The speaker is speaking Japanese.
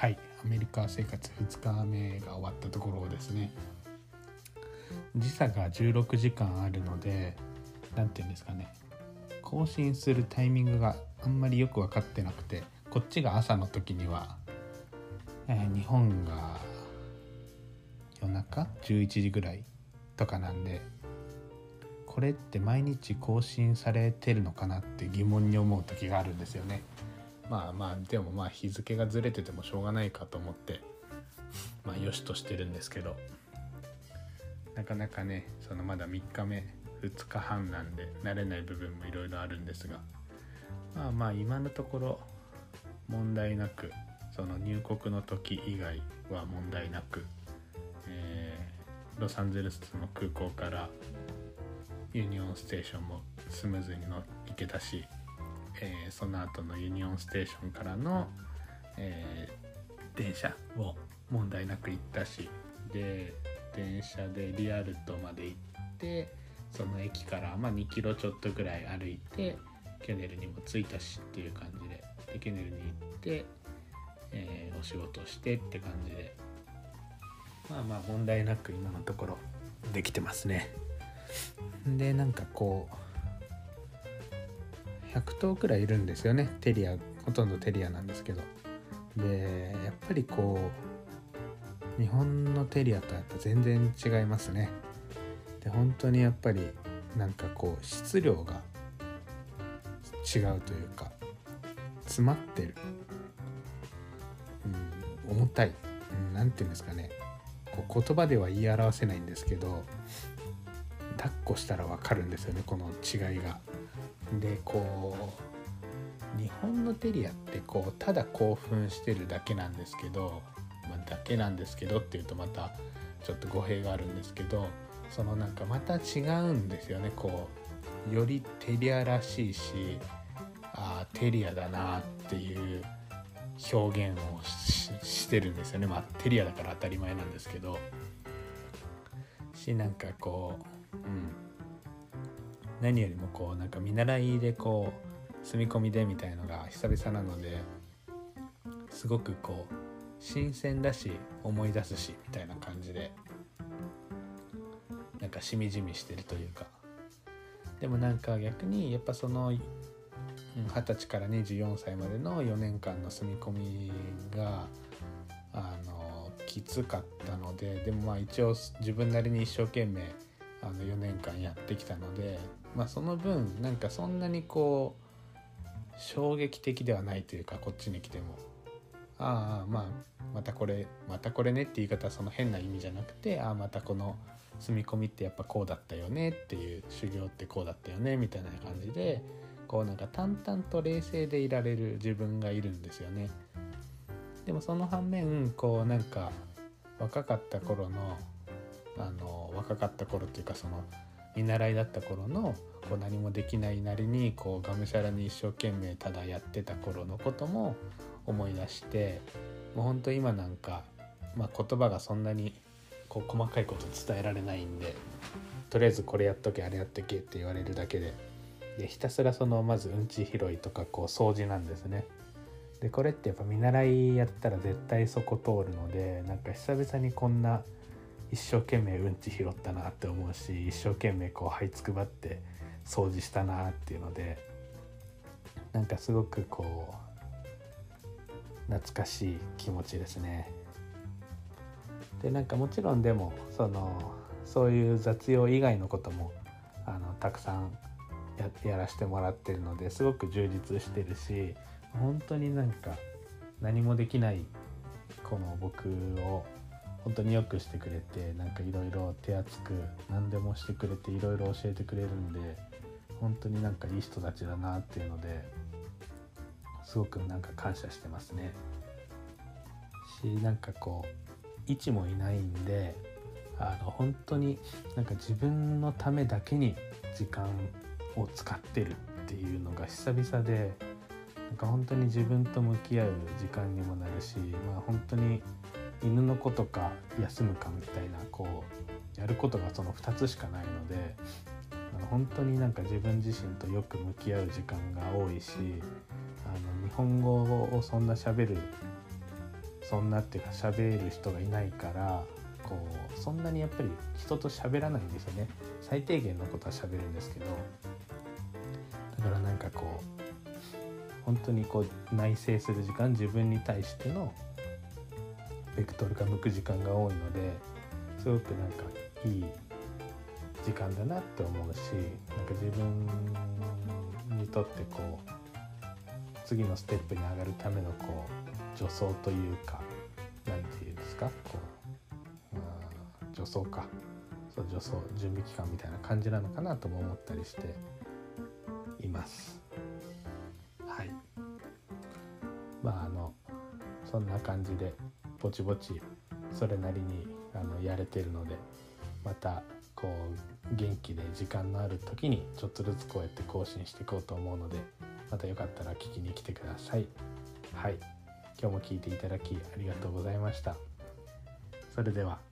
はい。アメリカ生活2日目が終わったところですね。時差が16時間あるので何て言うんですかね。更新するタイミングがあんまりよく分かってなくてこっちが朝の時には、えー、日本が夜中？11時ぐらいとかなんでこれって毎日更新されてるのかなって疑問に思う時があるんですよね。まあまあでもまあ日付がずれててもしょうがないかと思ってまあよしとしてるんですけどなかなかねそのまだ3日目2日半なんで慣れない部分もいろいろあるんですがまあまあ今のところ問題なくその入国の時以外は問題なく、えー、ロサンゼルスの空港からユニオンステーションもスムーズにの行けたしえー、その後のユニオンステーションからの、えー、電車も問題なく行ったしで電車でリアルトまで行ってその駅から、まあ、2キロちょっとぐらい歩いてケネルにも着いたしっていう感じででケネルに行って、えー、お仕事してって感じでまあまあ問題なく今のところできてますね。でなんかこう100頭くらいいるんですよね。テリアほとんどテリアなんですけど。でやっぱりこう日本のテリアとやっぱ全然違いますね。で本当にやっぱりなんかこう質量が違うというか詰まってる、うん、重たい。何、うん、て言うんですかね。こう言葉では言い表せないんですけど抱っこしたら分かるんですよねこの違いが。でこう日本のテリアってこうただ興奮してるだけなんですけど、まあ、だけなんですけどっていうとまたちょっと語弊があるんですけどそのなんかまた違うんですよね。こうよりテリアらしいしあテリアだなっていう表現をしてるんですよね。まあテリアだから当たり前なんですけど。しなんかこううん。何よりもこうなんか見習いでこう住み込みでみたいのが久々なのですごくこう新鮮だし思い出すしみたいな感じでなんかしみじみしてるというか。でもなんか逆にやっぱその二十歳から24歳までの4年間の住み込みがあのきつかったのででもまあ一応自分なりに一生懸命あの4年間やってきたのでまあその分なんかそんなにこう衝撃的ではないというかこっちに来てもああまあまたこれまたこれねって言い方はその変な意味じゃなくてああまたこの住み込みってやっぱこうだったよねっていう修行ってこうだったよねみたいな感じでこうなんか淡々と冷静でいられる自分がいるんですよね。でもその反面こうなんか若かった頃のあの若かった頃っていうかその見習いだった頃のこう何もできないなりにこうがむしゃらに一生懸命ただやってた頃のことも思い出してもうほんと今なんか、まあ、言葉がそんなにこう細かいこと伝えられないんでとりあえずこれやっとけあれやっとけって言われるだけででひたすらそのまずうんち拾いとかこう掃除なんですね。でこれってやっぱ見習いやったら絶対そこ通るのでなんか久々にこんな一生懸命うんち拾ったなって思うし一生懸命こう這いつくばって掃除したなっていうのでなんかすごくこう懐かしい気持ちですね。でなんかもちろんでもそのそういう雑用以外のこともあのたくさんやらせてもらってるのですごく充実してるし本当になんか何もできないこの僕を本当によくしてくれてなんかいろいろ手厚く何でもしてくれていろいろ教えてくれるんで本当になんかいい人たちだなっていうのですごくなんか感謝してますね。しなんかこう位置もいないんであの本当になんか自分のためだけに時間を使ってるっていうのが久々でなんか本当に自分と向き合う時間にもなるしまあ本当に犬の子とか休むかみたいなこうやることがその2つしかないので本当になんか自分自身とよく向き合う時間が多いしあの日本語をそんな喋るそんなっていうか喋る人がいないからこうそんなにやっぱり人と喋らないんですよね。最低限のことは喋るんですけどだからなんかこう本当にこう内省する時間自分に対してのベクトルが向く時間が多いのですごくなんかいい時間だなって思うしなんか自分にとってこう次のステップに上がるためのこう助走というか何て言うんですかこう助走かそう助走準備期間みたいな感じなのかなとも思ったりしています。はいまああのそんな感じでぼちぼちそれなりにあのやれてるのでまたこう元気で時間のある時にちょっとずつこうやって更新していこうと思うのでまたよかったら聞きに来てください。はい今日も聞いていただきありがとうございました。それでは